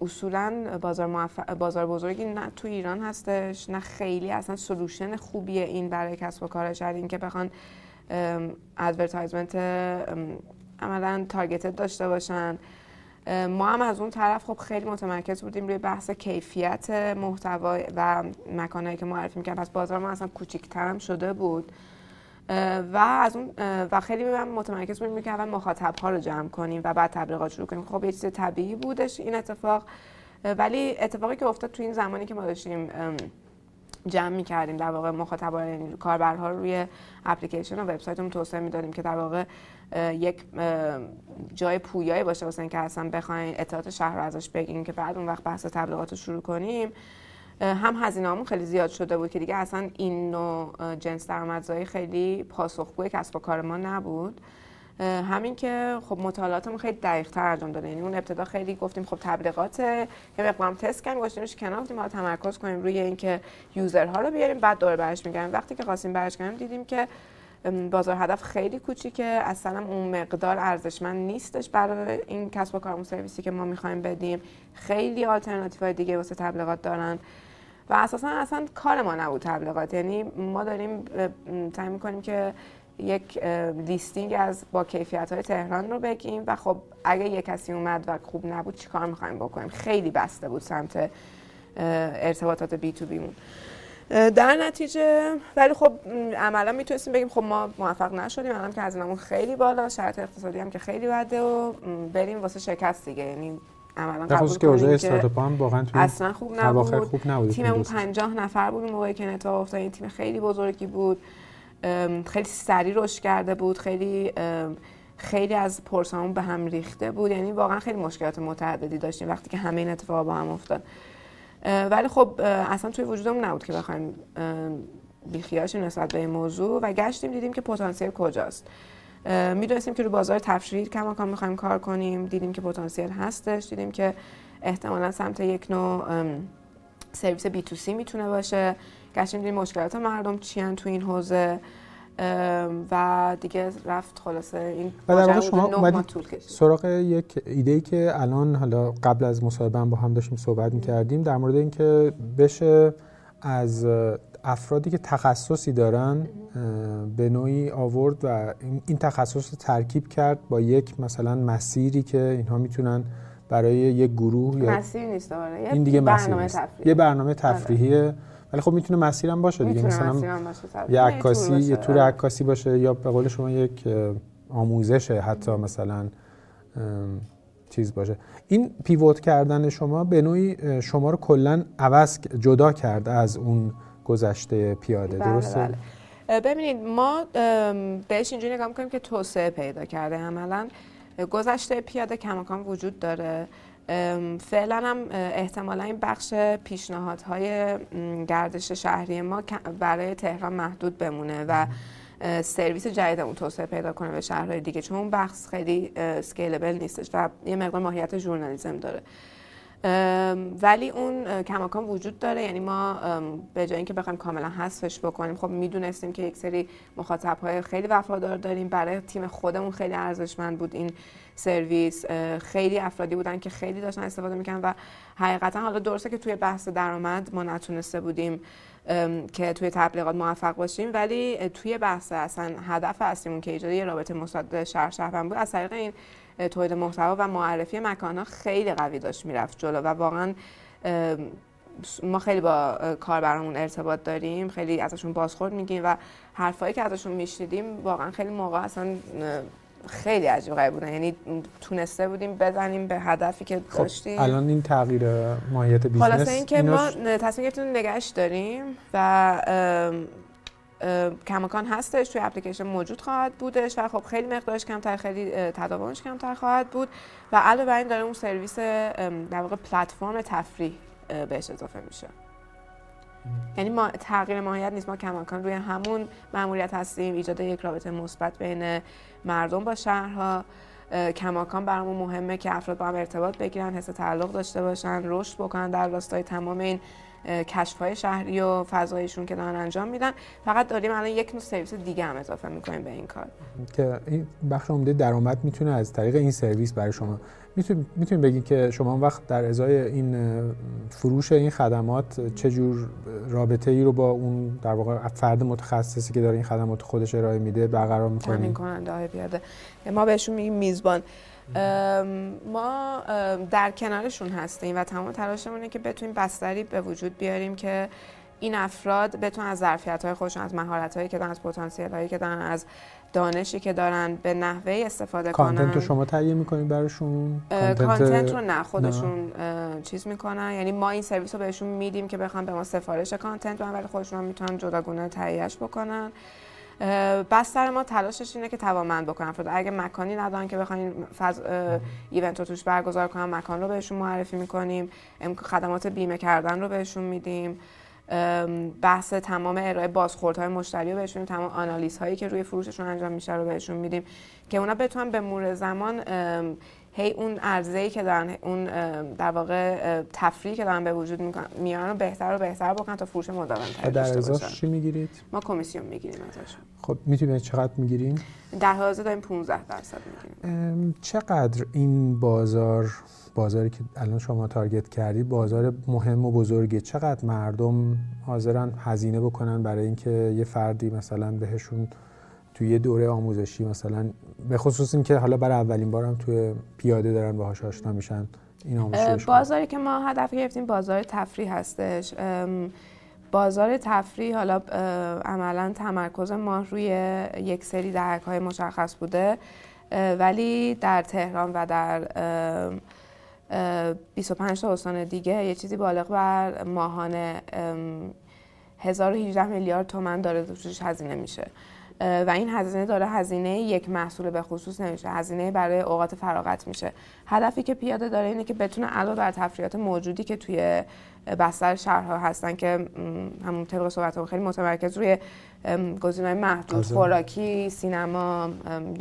اصولا بازار, بازار بزرگی نه تو ایران هستش نه خیلی اصلا solution خوبیه این برای کسب و کار شهری این که بخوان advertisement عملا targeted داشته باشن. ما هم از اون طرف خب خیلی متمرکز بودیم روی بحث کیفیت محتوا و مکانهایی که معرفی می‌کنم پس بازار ما اصلا کوچیک‌تر هم شده بود. و از اون و خیلی هم متمرکز بودیم که اول مخاطب ها رو جمع کنیم و بعد تبلیغات شروع کنیم. خب یه چیز طبیعی بودش این اتفاق. ولی اتفاقی که افتاد تو این زمانی که ما داشتیم جمع می کردیم در واقع مخاطبان یعنی کاربرها رو روی اپلیکیشن و وبسایتمون توسعه می‌دادیم که در واقع یک جای پویایی باشه واسه اینکه اصلا بخواین اطلاعات شهر رو ازش بگیریم که بعد اون وقت بحث تبلیغات رو شروع کنیم. هم هزینه خیلی زیاد شده بود که دیگه اصلا این نوع جنس درآمدزایی خیلی پاسخگوی کسب و کار ما نبود. همین که خب مطالعاتمون خیلی دقیق تر انجام داده. یعنی اون ابتدا خیلی گفتیم خب تبلیغات یه مقدار تست کنیم گذاشتیمش کنار گفتیم حالا تمرکز کنیم روی اینکه یوزرها رو بیاریم بعد دوره برش میگردیم وقتی که خواستیم برش کنیم دیدیم که بازار هدف خیلی کوچیکه. اصلا اون مقدار ارزشمند نیستش برای این کسب و کار سرویسی که ما می‌خوایم بدیم. خیلی آلترناتیو های دیگه واسه تبلیغات دارن. و اساسا اصلا کار ما نبود تبلیغات. یعنی ما داریم سعی می‌کنیم که یک لیستینگ از با کیفیت های تهران رو بگیم. و خب اگه یک کسی اومد و خوب نبود چیکار می‌خوایم بکنیم؟ خیلی بسته بود سمت ارتباطات بی تو بیمون در نتیجه ولی خب عملا می‌تونستیم بگیم خب ما موفق نشدیم. الان که هزینه‌مون خیلی بالا شرط اقتصادی هم که خیلی بده و بریم واسه شکست دیگه. یعنی عملا قبول که اوضاع استارتاپ هم واقعا اصلا خوب نبود, خوب نبود. تیممون 50 نفر بود موقعی که اتفاق افتاد این تیم خیلی بزرگی بود. خیلی سریع رشد کرده بود. خیلی خیلی از پرسامون به هم ریخته بود. یعنی واقعا خیلی مشکلات متعددی داشتیم وقتی که همه این اتفاقا با هم افتاد. ولی خب اصلا توی وجودمون نبود که بخوایم بیخیاشیم نسبت به این موضوع. و گشتیم دیدیم که پتانسیل کجاست. می‌دونستیم که رو بازار تفرید کماکان می‌خوایم کار کنیم. دیدیم که پتانسیل هستش. دیدیم که احتمالا سمت یک نوع سرویس بی تو سی می‌تونه باشه. گشتیم دیدیم مشکلات مردم چیان تو این حوزه. و دیگه رفت خلاصه این و در واقع شما اومدید سراغ یک ایده ای که الان حالا قبل از مصاحبه با هم داشتیم صحبت می‌کردیم در مورد اینکه بشه از افرادی که تخصصی دارن به نوعی آورد و این تخصص رو ترکیب کرد با یک مثلا مسیری که اینها می‌تونن برای یک گروه مسیر نیست آره. این دیگه برنامه تفریحی. یه برنامه تفریحیه ولی خب می‌تونه مسیرم باشه دیگه. مثلا یه عکاسی یه تور آره. عکاسی باشه یا به قول شما یک آموزش حتی مثلا چیز باشه. این پیوت کردن شما به نوعی شما رو کلا عوض جدا کرد از اون گذشته پیاده بله درسته؟ بله. ببینید ما بهش اینجوری نگاه می‌کنیم که توسعه پیدا کرده. عملا گذشته پیاده کماکان وجود داره. فعلا هم احتمالا این بخش پیشنهادهای گردش شهری ما برای تهران محدود بمونه و سرویس جدیدمون توسعه پیدا کنه به شهرهای دیگه. چون اون بخش خیلی سکیلبل نیستش و یه مقدار ماهیت ژورنالیسم داره. ولی اون کماکان وجود داره. یعنی ما به جای اینکه بخوایم کاملا حذفش بکنیم خب می‌دونستیم که یک سری مخاطب های خیلی وفادار داریم. برای تیم خودمون خیلی ارزشمند بود این سرویس. خیلی افرادی بودن که خیلی داشتن استفاده می‌کنن و حقیقتا حالا درسته که توی بحث درآمد ما نتونسته بودیم که توی تبلیغات موفق باشیم. ولی توی بحث اصلا هدف اصلیمون که ایجاد یه رابطه مثبت شهر شهروند بود از طریق این تولید محتوا و معرفی مکانها خیلی قوی داشت می‌رفت جلو و واقعا ما خیلی با کاربرامون ارتباط داریم خیلی ازشون بازخورد می‌گیریم و حرفایی که ازشون میشنیدیم واقعا خیلی موقع اصلا خیلی عجیب غریب بودن. یعنی تونسته بودیم بزنیم به هدفی که خب داشتیم. الان این تغییر ماهیت business خلاصه اینکه ما تصمیم گرفتیم نگهش داریم و کماکان هستش توی اپلیکیشن موجود خواهد بودش و خب خیلی مقدارش کمتر خیلی تداومش کمتر خواهد بود و علاوه بر این داره اون سرویس در واقع پلتفرم تفریح بهش اضافه میشه. یعنی ما تغییر ماهیت نیست. ما کماکان روی همون مأموریت هستیم ایجاد یک رابطه مثبت بین مردم با شهرها. کماکان برامون مهمه که افراد با هم ارتباط بگیرن حس تعلق داشته باشن رشد بکنن در راستای تمام این کشف های شهری و فضایشون که دارن انجام میدن. فقط داریم الان یک نوع سرویس دیگه هم اضافه می‌کنیم به این کار. که این بخش عمده درآمد می‌تونه از طریق این سرویس برای شما می‌تونید بگید که شما وقت در ازای این فروش این خدمات چه جور رابطه ای رو با اون در واقع فرد متخصصی که داره این خدمات خودش ارائه میده برقرار می‌کنید تامین کننده های پیاده. ما بهشون میگیم میزبان. ما در کنارشون هستیم و تمام تلاشمونه که بتونیم بستری به وجود بیاریم که این افراد بتونن از ظرفیت های خودشون از مهارت هایی که دارن از پتانسیل هایی که دارن از دانشی که دارن به نحوه استفاده کنن. content رو شما تهیه می‌کنید براشون؟ content رو نه خودشون نه. چیز می‌کنن. یعنی ما این سرویس رو بهشون میدیم که بخوام به ما سفارش content بدن ولی خودشون هم می‌تونن جداگونه تهیهش بکنن. بستر ما تلاشش اینه که توانمند بکنن فرد اگه مکانی ندارن که بخواین فض... event رو توش برگزار کنن مکان رو بهشون معرفی می‌کنیم. خدمات بیمه کردن رو بهشون میدیم. بحث تمام ارائه بازخوردهای مشتری رو بهشون تمام آنالیز هایی که روی فروششون انجام میشه رو بهشون میدیم. که اونا بتونن به مور زمان هی اون ارزی که دارن اون در واقع تفریحی که دارن به وجود میارن رو بهتر و بهتر بکنن تا فروش مداوم تر در ازاش چی می‌گیرید؟ ما کمیسیون می‌گیریم ازشون خب می‌تونید چقدر می‌گیریم در حال داریم 15 درصد می‌گیریم. چقدر این بازار بازاری که الان شما تارگت کردی بازار مهم و بزرگی چقدر مردم حاضرن هزینه بکنن برای اینکه یه فردی مثلا بهشون توی یه دوره آموزشی مثلا به خصوص اینکه حالا برای اولین بارم توی پیاده دارن باهاش آشنا میشن این آموزش بازاری که ما هدف گرفتیم بازار تفریح هستش. بازار تفریح حالا عملا تمرکز ما روی یک سری دهک های مشخص بوده. ولی در تهران و در 25 تا استان دیگه یه چیزی بالغ بر ماهانه 1018 میلیارد تومن داره توش هزینه میشه. و این هزینه داره. هزینه یک محصول به خصوص نمیشه. هزینه برای اوقات فراغت میشه. هدفی که پیاده داره اینه که بتونه علاوه بر تفریحات موجودی که توی بستر شهرها هستن که همون طبق صحبت خیلی متمرکز روی گزینه‌های محدود خوراکی سینما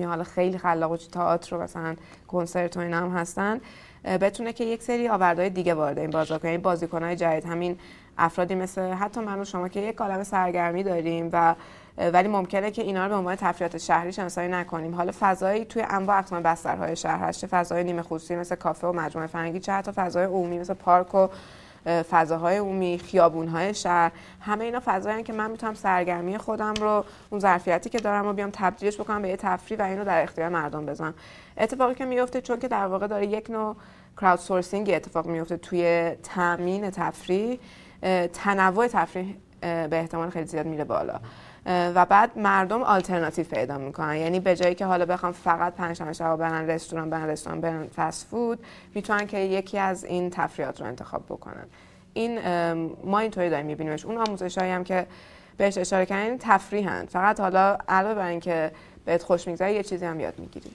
حالا خیلی خلاق و تئاتر و مثلا کنسرت و اینا هم هستن. بتونه که یک سری آوردهای دیگه وارد این بازار کنه. بازیکن‌های جدید. همین افرادی مثل حتی من و شما که یک کالم سرگرمی داریم و ولی ممکنه که اینا رو به عنوان تفریحات شهری شناسایی نکنیم. حالا فضایی توی انواع اقسام بسترهای شهر هست چه فضای نیمه خصوصی مثل کافه و مجموعه فرنگی چه حتی فضای عمومی مثل پارک و فضاهای عمومی خیابونهای شهر همه اینا فضایی که من می‌تونم سرگرمی خودم رو اون ظرفیتی که دارم رو بیام تبدیلش بکنم به یه تفریح و اینو در اختیار مردم بزنم. اتفاقی که میفته چون که در واقع داره یک نوع کراود سورسینگ اتفاق میفته توی تامین تفریح تنوع تفریح به احتمال خیلی زیاد میره بالا. و بعد مردم آلترناتیو پیدا می‌کنن. یعنی به جایی که حالا بخوام فقط پنجشنبه شب برن رستوران برن رستوران برن فست فود می‌تونن که یکی از این تفریحات رو انتخاب بکنن. این ما اینطوری داریم میبینیمش. اون آموزش هم که بهش اشاره کردن تفریحن. فقط حالا علاوه بر اینکه بهت خوش میگذره یه چیزی هم یاد می‌گیری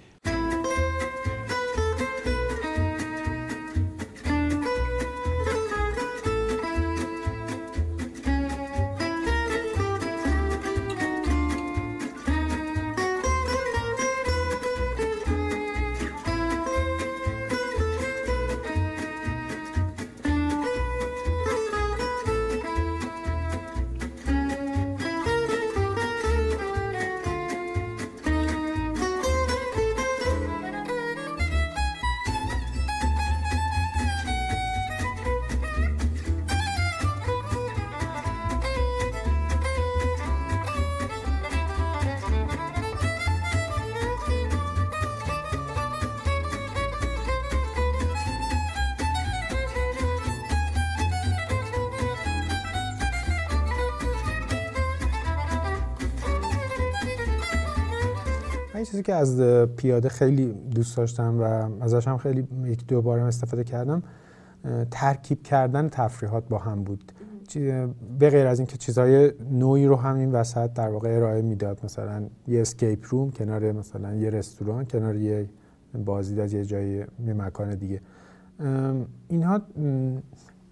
چیزی که از پیاده خیلی دوست داشتم و ازش هم خیلی یک دو بارم استفاده کردم ترکیب کردن تفریحات با هم بود. به غیر از اینکه چیزهای نوعی رو هم این وسط در واقع ارائه می‌داد مثلا یه اسکیپ روم کنار مثلا یه رستوران کنار یه بازدید از یه جای مکان دیگه. اینها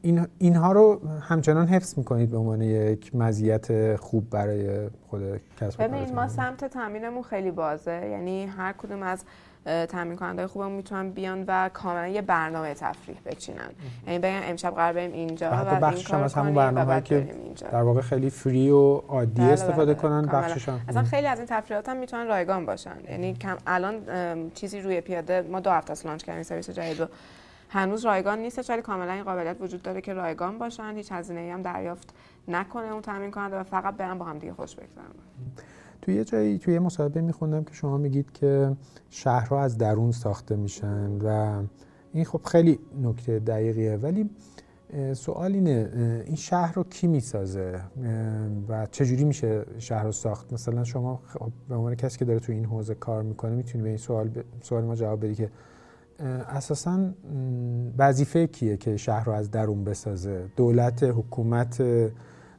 این اینها رو همچنان حفظ می‌کنید به عنوان یک مزیت خوب برای خود کسب ببین ما سمت تامینمون خیلی بازه. یعنی هر کدوم از تامین کننده خوبمون می‌تونن بیان و کاملا یه برنامه تفریح بچینن. یعنی بگن امشب قرار بریم اینجا و بخش از همون برنامه که در واقع خیلی فری و عادی بله استفاده بله کنن بخششان اصلا خیلی از این تفریحات هم می‌تونن رایگان باشن. یعنی کم الان چیزی روی پیاده ما دو هفته لانچ کردیم سرویس جدید هنوز رایگان نیستش ولی کاملا این قابلیت وجود داره که رایگان باشن. هیچ هزینه هم دریافت نکنه اون تامین کننده و فقط برن با هم دیگه خوش بگذرن. توی یه جایی توی یه مصاحبه میخوندم که شما میگید که شهرها از درون ساخته میشن و این خب خیلی نکته دقیقیه. ولی سوال اینه این شهر رو کی می‌سازه؟ و چجوری میشه شهر رو ساخت؟ مثلا شما خب به عنوان کسی که داره تو این حوزه کار می‌کنه می‌تونی به این سوال ب... سوال ما جواب بدی که اساسا وظیفه کیه که شهر رو از درون بسازه؟ دولت حکومت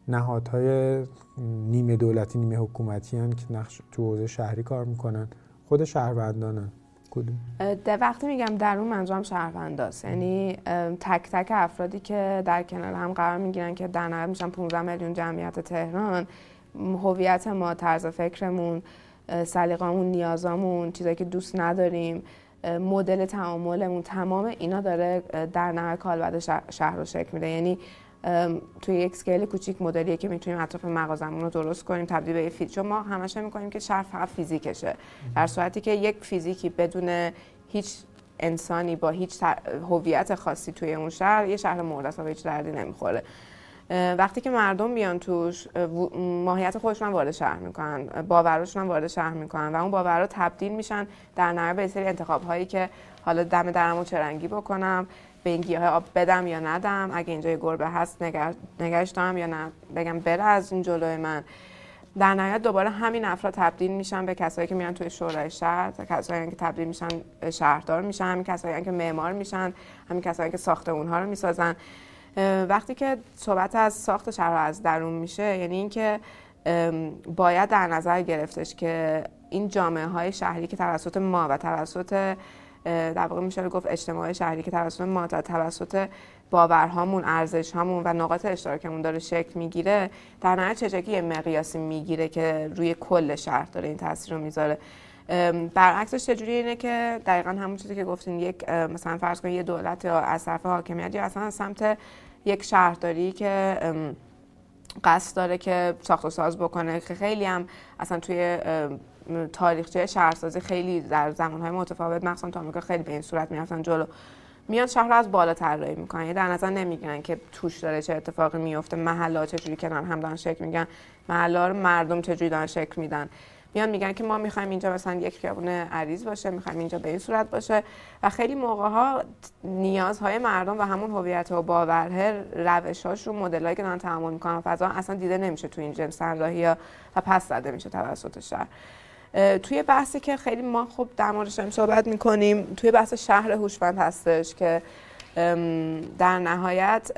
نهادهای نیمه دولتی نیمه حکومتی هن که نقش تو حوزه شهری کار می‌کنن. خود شهروندانن. کدوم؟ وقتی میگم درون منظورم شهرونداست. یعنی تک تک افرادی که در کنار هم قرار می‌گیرن که در نهایت میشن 15 میلیون جمعیت تهران هویت ما طرز فکرمون سلیقامون نیازامون چیزایی که دوست نداریم. مدل تعاملمون تمام اینا داره در نهایت کالبد شهر رو شکل میده. یعنی توی یک اسکیل کوچیک مدلیه که می‌تونیم اطراف مغازمون رو درست کنیم تبدیل به فیزیک. چون ما همش می‌کنیم که شهر فقط فیزیکشه. در صورتی که یک فیزیکی بدون هیچ انسانی با هیچ هویت خاصی توی اون شهر یه شهر است و هیچ دردی نمی‌خوره. وقتی که مردم بیان توش ماهیت خودشون وارد شهر می‌کنن باورشون هم وارد شهر می‌کنن و اون باورها تبدیل میشن در نهایت به سری انتخاب هایی که حالا دم درمو چه رنگی بکنم به این گیاه آب بدم یا ندم اگه اینجا گربه هست. نگرش دارم یا نه بگم بره از این جلوی من در نهایت دوباره همین افراد تبدیل میشن به کسایی که میان توی شورای شهر کسایی که تبدیل میشن شهردار میشن همین کسایی که معمار میشن همین کسایی که ساخت اونها رو می‌سازن وقتی که صحبت از ساخت شهر از درون میشه یعنی اینکه باید در نظر گرفتش که این جامعه های شهری که توسط ما و توسط در واقع میشه گفت اجتماع شهری که توسط ما تا توسط باورهامون ارزش هامون و نقاط اشتراکمون داره شکل می‌گیره در نهایت چه یه مقیاسی می‌گیره که روی کل شهر داره این تاثیر رو می‌ذاره. برعکسش چجوری اینه که دقیقا همون چیزی که گفتین یک مثلا فرض کنید یه دولت یا از طرف حاکمیت یا اصلا از سمت یک شهرداری که قصد داره که ساخت و ساز بکنه که خیلی هم اصلا توی تاریخچه شهرسازی خیلی در زمانهای متفاوت مخصوصا تا آمریکا خیلی به این صورت می‌رفتن جلو. میان شهر رو از بالا طراحی می‌کنن یعنی در نظر نمی‌گیرن که توش داره چه اتفاقی میفته محلا چجوری کنار هم دارن شکل میگن محلا رو مردم چجوری دارن شکل میدن. میان میگن که ما می‌خوایم اینجا مثلا یک خیابون عریض باشه می‌خوایم اینجا به این صورت باشه. و خیلی موقع ها نیازهای مردم و همون هویت و باوره روش هاشون مدلایی که دارن تعامل می‌کنن فضا اصلا دیده نمیشه تو این جنس طراحی و پس زده میشه توسط شهر. توی بحثی که خیلی ما خب در موردش صحبت می‌کنیم توی بحث شهر هوشمند هستش که در نهایت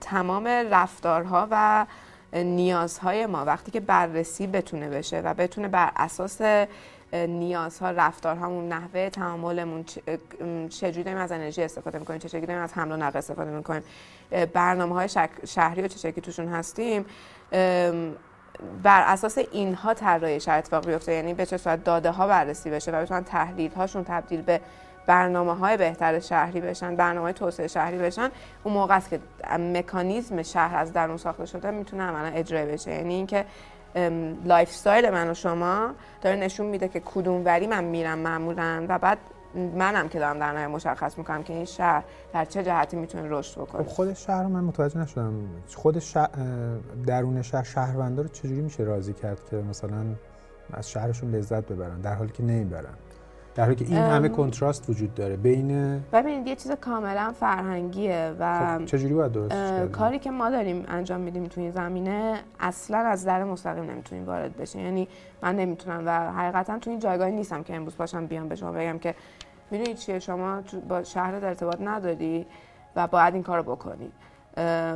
تمام رفتارها و نیازهای ما وقتی که بررسی بتونه بشه و بتونه بر اساس نیازها رفتارهامون نحوه تعاملمون چجوری داریم از انرژی استفاده می‌کنیم چه داریم از حمل و نقل استفاده می‌کنیم برنامه های شهری و چه توشون هستیم بر اساس اینها طراحی شهر اتفاق بیفته. یعنی به چه صورت داده ها بررسی بشه و بتونن تحلیل هاشون تبدیل به برنامه های بهتر شهری بشن برنامه های توسعه شهری بشن اون موقع است که مکانیزم شهر از درون ساخته شده می‌تونه عملا اجرا بشه. یعنی اینکه lifestyle من و شما داره نشون میده که کدوم وری من میرم معمولا و بعد منم که دارم در مشخص می‌کنم که این شهر در چه جهتی می‌تونه رشد بکنه. خب خود شهر رو من متوجه نشدم. خود شهر درون شهر شهروندا رو چجوری میشه راضی کرد که مثلا از شهرشون لذت ببرن؟ در حالی که نمی‌برن. در حالی که این همه کنتراست وجود داره بین ببینید یه چیز کاملا فرهنگیه و خب چجوری باید درست کاری که ما داریم انجام میدیم توی این زمینه اصلا از در مستقیم نمی‌تونیم وارد بشین یعنی من نمی‌تونم و حقیقتا تو این جایگاهی نیستم که امروز باشم بیام به شما بگم که می‌دونید چیه؟ شما با شهر ارتباط نداری و باید این کارو بکنی.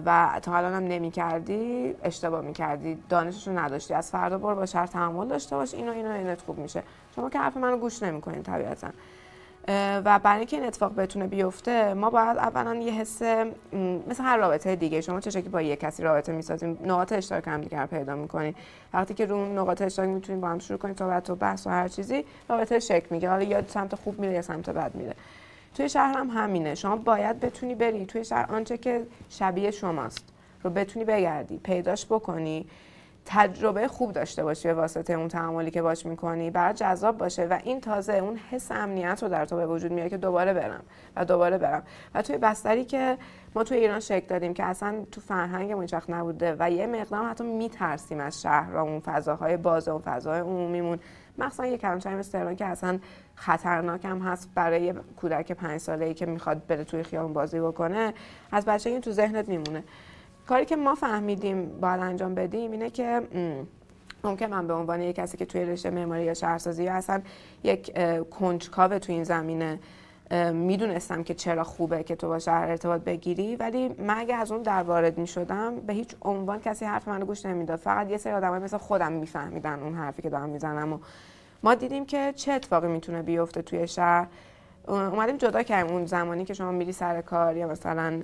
و تا الان هم نمی کردی اشتباه می کردی دانشش رو نداشتی. از فردا برو با شهر تحمل داشته باش. اینو اینو اینت خوب میشه. شما که حرف منو گوش نمی کنین طبیعتا و برای اینکه این اتفاق بتونه بیفته ما باید اولا یه حس مثل هر رابطه دیگه. شما چه شکلی با یه کسی رابطه می‌سازیم نقاط اشتراک هم دیگر پیدا می‌کنین. وقتی که رو نقاط اشتراک می‌تونیم با هم شروع کنیم صحبت و بحث و هر چیزی رابطه شکل می‌گیره. حالا یا سمت خوب میره یا سمت بد میره. توی شهر هم همینه. شما باید بتونی بری توی شهر آنچه که شبیه شماست. رو بتونی بگردی پیداش بکنی تجربه خوب داشته باشی به واسطه اون تعاملی که باش می‌کنی برای جذاب باشه و این تازه اون حس امنیت رو در تو به وجود میاره که دوباره برم و دوباره برم. و توی بستری که ما توی ایران شکل دادیم که اصلا تو فرهنگمون هیچ نبوده و یه مقدار حتی میترسیم از شهر اون فضاهای باز اون فضاهای عمومیمون. مثلا یه کلمچای مثل که اصلا خطرناک هم هست برای کودک پنج ساله ای که می‌خواد بره توی خیابون بازی بکنه از بچه این تو ذهنت میمونه. کاری که ما فهمیدیم باید انجام بدیم اینه که ممکن من به عنوان یک کسی که توی رشته معماری یا شهرسازی یا اصلا یک کنجکاو تو این زمینه می‌دونستم که چرا خوبه که تو با شهر ارتباط بگیری ولی من اگه از اون در وارد می‌شدم به هیچ عنوان کسی حرف منو گوش نمی‌داد. فقط یه سری آدمای مثل خودم میفهمیدن اون حرفی که دارم می‌زنم و ما دیدیم که چه اتفاقی می‌تونه بیفته توی شهر. اومدیم جدا کردیم اون زمانی که شما میری سر کار یا مثلا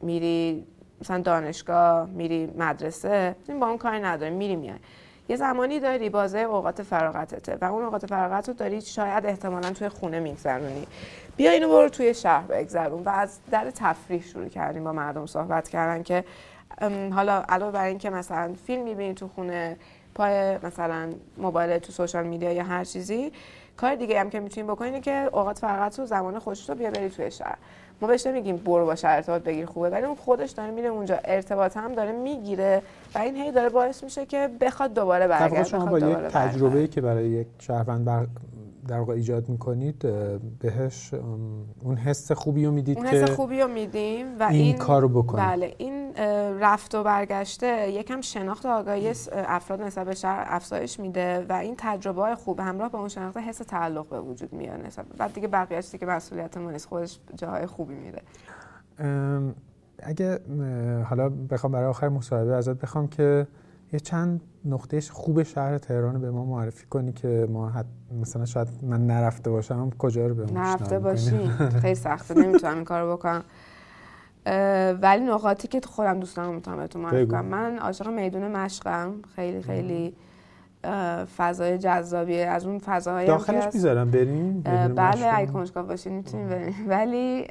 میری مثلا دانشگاه میری مدرسه با اون کاری نداریم میری میای یه زمانی داری بازه اوقات فراغتته و اون اوقات فراغت رو داری شاید احتمالا توی خونه میگذرونی. بیا اینو برو توی شهر بگذرون. و از در تفریح شروع کردیم با مردم صحبت کردن که حالا علاوه بر اینکه مثلا فیلم می‌بینی تو خونه پای مثلا موبایل تو سوشال میدیا یا هر چیزی کار دیگه هم که می‌تونیم بکنیم که اوقات فقط رو زمان خوش رو بیا بری توی شهر. ما بهش نمیگیم برو با شهر ارتباط بگیر خوبه ولی اون خودش داره میره اونجا ارتباط هم داره می‌گیره و این هی داره باعث میشه که بخواد دوباره برگرده شما با یک تجربه که برای یک شهروند بر در واقع ایجاد می‌کنید بهش اون حس خوبی رو می‌دید اون حس خوبی رو میدیم و این, این کار رو بکنید. بله این رفت و برگشته یکم شناخت و آگاهی افراد نسبت به شهر افزایش میده و این تجربه های خوب همراه با اون شناخت حس تعلق به وجود میاد نسبت بعد دیگه بقیه‌اش دیگه مسئولیت ما نیست خودش جاهای خوبی میده. اگه حالا بخوام برای آخر مصاحبه ازت بخوام که یه چند نقطه خوب شهر تهران به ما معرفی کنی که ما حد مثلا شاید من نرفته باشم کجا رو به ما نرفته باشی. [LAUGHS] خیلی سخته نمی‌تونم این کارو بکنم. ولی نقاطی که خودم دوست دارم می‌تونم بهتون معرفی کنم. من عاشق میدون مشقم. خیلی خیلی فضای جذابیه. از اون فضاهای داخلش می‌ذارم بریم؟ بله اگه کنجکاو باشین می‌تونیم بریم. ولی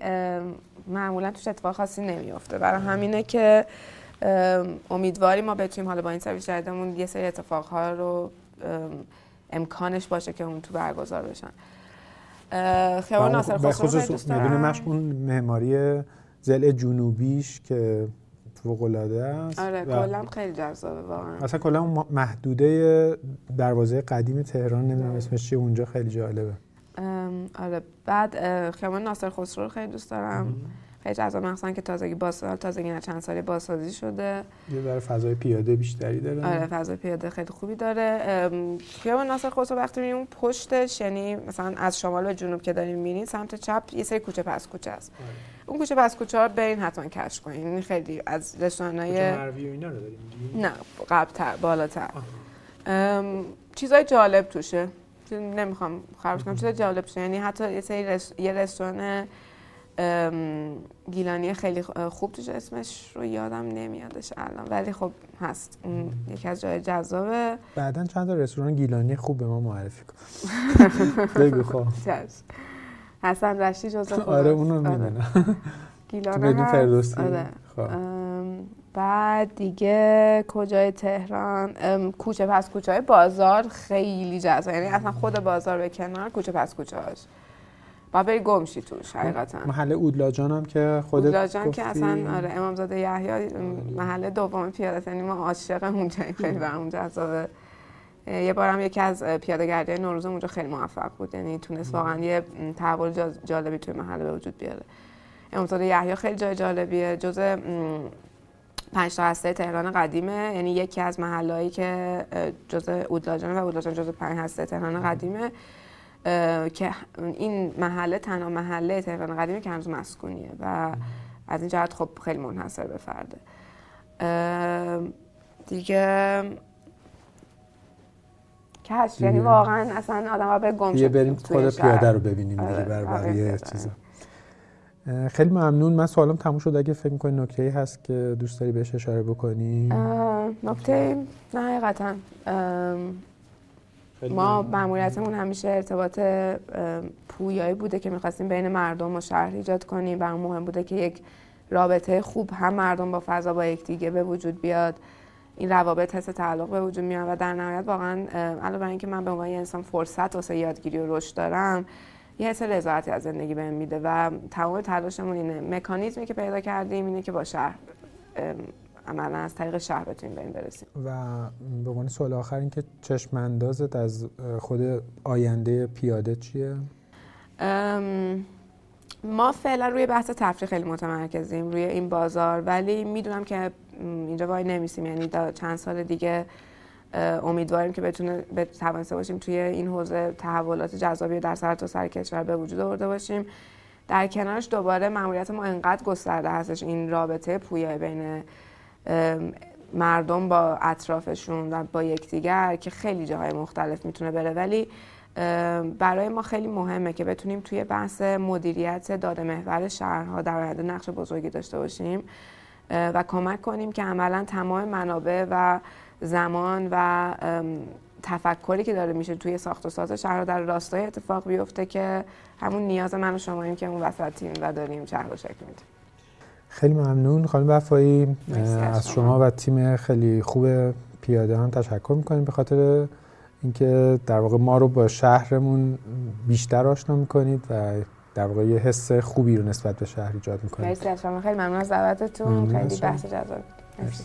معمولا توش اتفاق خاصی نمیافته. برای همینه که امیدواری ما بتونیم حالا با این سرویس جدیدمون یه سری اتفاقها رو امکانش باشه که اون تو برگزار بشن. خیابان ناصر خسرو میدون مشق اون معماری زل جنوبیش که فوق العاده است. آره کلا خیلی جذابه واقعا. اصلا کلا محدوده دروازه قدیم تهران نمی‌دونم اسمش چیه اونجا خیلی جالبه. آره. بعد خیابان ناصر خسرو رو خیلی دوست دارم. خیلی جذاب مخصوصا که تازگی باسال تازگی نه چند سالی بازسازی شده. یه در فضای پیاده بیشتری داره. آره فضای پیاده خیلی خوبی داره. خیابان ناصر خسرو وقتی میریم اون پشتش یعنی مثلا از شمال به جنوب که داریم میرین سمت چپ یه سری کوچه پس کوچه است. آره. اون کوچه پس کوچه ها برین حتما کش کنین. این خیلی از رستورانای اینا رو داریم نه قبلتر بالاتر. چیزای جالب توشه. نمی‌خوام خراب کنم. چیزای جالب توشه. یعنی حتی یه سری یه رستوران گیلانی خیلی خوب توش اسمش رو یادم نمیادش الان. ولی خب هست. اون یکی از جای جذابه. بعدا چند تا رستوران گیلانی خوب به ما معرفی کن. [LAUGHS] بگو خب. حسن رشتی جزو خود آره اونو آره. می‌دونم. [LAUGHS] گیلان هست. آره. خب. بعد دیگه کجای تهران؟ کوچه پس کوچه های بازار خیلی جذاب. یعنی اصلا خود بازار به کنار کوچه پس کوچه هاش بری گمشی توش حقیقتا. محله اودلاجان هم که خودت اودلاجان که اصلا آره امامزاده یحیی محله دوم پیاده یعنی ما عاشق اونجا خیلی برام جذابه یه بارم یکی از پیاده گردی نوروز اونجا خیلی موفق بود. یعنی تونست واقعا یه تحول جالبی توی محله به وجود بیاره. امامزاده یحیی خیلی جای جالبیه. جزء پنج تا هسته تهران قدیمه. یعنی یکی از محلهایی که جزء اودلاجان و اودلاجان جزء پنج هسته تهران قدیمه. که این محله تنها محله تهران قدیمی که هنوز مسکونیه و از این جهت خب خیلی منحصر به فرده. دیگه کش یعنی واقعا اصلا آدم به گم یه بریم خود پیاده رو ببینیم دیگه بر بقیه چیزا. خیلی ممنون. من سوالم تموم شد. اگه فکر می‌کنی نکته ای هست که دوست داری بهش اشاره بکنی؟ نکته نه حقیقتا. ما مأموریتمون همیشه ارتباط پویایی بوده که می‌خواستیم بین مردم و شهر ایجاد کنیم و مهم بوده که یک رابطه خوب هم مردم با فضا با یکدیگه به وجود بیاد. این روابط حس تعلق به وجود میاد و در نهایت واقعا علاوه بر اینکه من به عنوان انسان فرصت واسه یادگیری و رشد دارم یه حس رضایتی از زندگی بهم میده و تمام تلاشمون اینه. مکانیزمی که پیدا کردیم اینه که با شهر عملا از طریق شهر بتونیم به این برسیم. و به عنوان سوال آخر این که چشم اندازت از خود آینده پیاده چیه؟ ما فعلا روی بحث تفریح خیلی متمرکزیم روی این بازار ولی می‌دونم که اینجا وای نمیسیم. یعنی چند سال دیگه امیدواریم که بتونه توانسته باشیم توی این حوزه تحولات جذابی در سر تا سر کشور به وجود آورده باشیم. در کنارش دوباره مأموریت ما انقدر گسترده هستش این رابطه پویای بین مردم با اطرافشون و با یکدیگر که خیلی جاهای مختلف می‌تونه بره. ولی برای ما خیلی مهمه که بتونیم توی بحث مدیریت داده محور شهرها در آینده نقش بزرگی داشته باشیم و کمک کنیم که عملا تمام منابع و زمان و تفکری که داره میشه توی ساخت و ساز شهر در راستای اتفاق بیفته که همون نیاز من و شماییم که اون وسطیم و داریم شهر رو شکل میدیم. خیلی ممنون خانم وفایی از شما. و تیم خیلی خوب پیاده هم تشکر می‌کنیم به خاطر اینکه در واقع ما رو با شهرمون بیشتر آشنا می‌کنید و در واقع یه حس خوبی رو نسبت به شهر ایجاد می‌کنید مرسی از شما خیلی ممنون از دعوتتون خیلی. بحث جذاب بود. مرسی